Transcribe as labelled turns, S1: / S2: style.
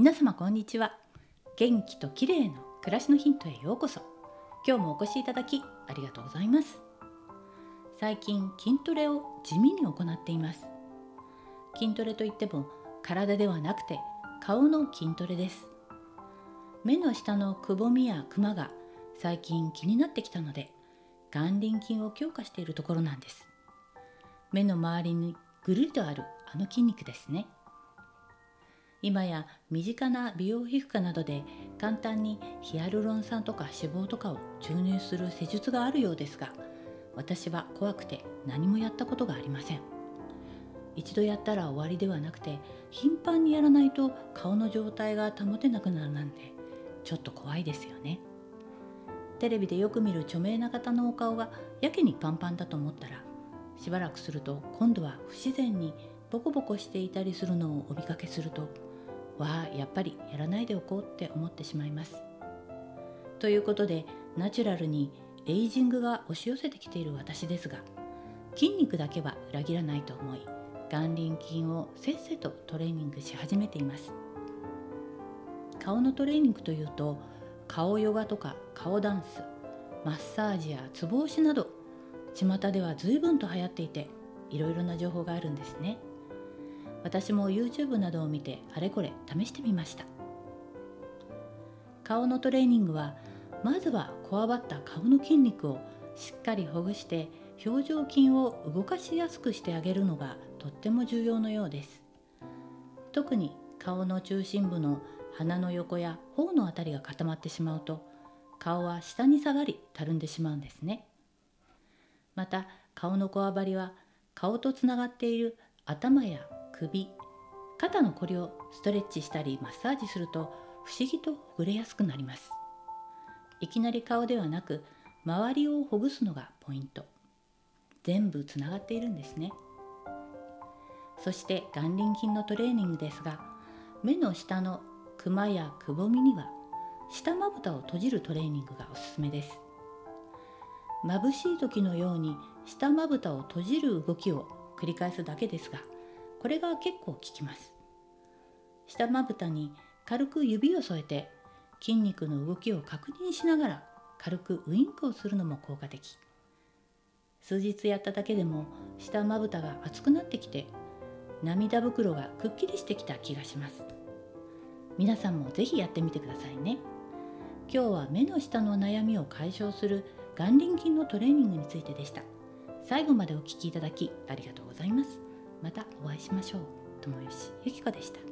S1: 皆様こんにちは。元気と綺麗の暮らしのヒントへようこそ。今日もお越しいただきありがとうございます。最近筋トレを地味に行っています。筋トレといっても体ではなくて顔の筋トレです。目の下のくぼみやクマが最近気になってきたので眼輪筋を強化しているところなんです。目の周りにぐるりとあるあの筋肉ですね。今や身近な美容皮膚科などで簡単にヒアルロン酸とか脂肪とかを注入する施術があるようですが私は怖くて何もやったことがありません。一度やったら終わりではなくて頻繁にやらないと顔の状態が保てなくなるなんてちょっと怖いですよね。テレビでよく見る著名な方のお顔がやけにパンパンだと思ったらしばらくすると今度は不自然にボコボコしていたりするのをお見かけするとわあやっぱりやらないでおこうって思ってしまいます。ということでナチュラルにエイジングが押し寄せてきている私ですが筋肉だけは裏切らないと思い眼輪筋をせっせとトレーニングし始めています顔のトレーニングというと顔ヨガとか顔ダンスマッサージやツボ押しなど巷では随分と流行っていていろいろな情報があるんですね私も YouTube などを見てあれこれ試してみました。顔のトレーニングはまずはこわばった顔の筋肉をしっかりほぐして表情筋を動かしやすくしてあげるのがとっても重要のようです。特に顔の中心部の鼻の横や頬の辺りが固まってしまうと顔は下に下がりたるんでしまうんですね。また顔のこわばりは顔とつながっている頭や首肩のこりをストレッチしたりマッサージすると不思議とほぐれやすくなります。いきなり顔ではなく周りをほぐすのがポイント。全部つながっているんですね。そして眼輪筋のトレーニングですが目の下のクマやくぼみには下まぶたを閉じるトレーニングがおすすめです。眩しい時のように下まぶたを閉じる動きを繰り返すだけですがこれが結構効きます。下まぶたに軽く指を添えて筋肉の動きを確認しながら軽くウインクをするのも効果的。数日やっただけでも下まぶたが熱くなってきて涙袋がくっきりしてきた気がします。皆さんもぜひやってみてくださいね。今日は目の下の悩みを解消する眼輪筋のトレーニングについてでした。最後までお聴きいただきありがとうございます。またお会いしましょう。友吉ゆき子でした。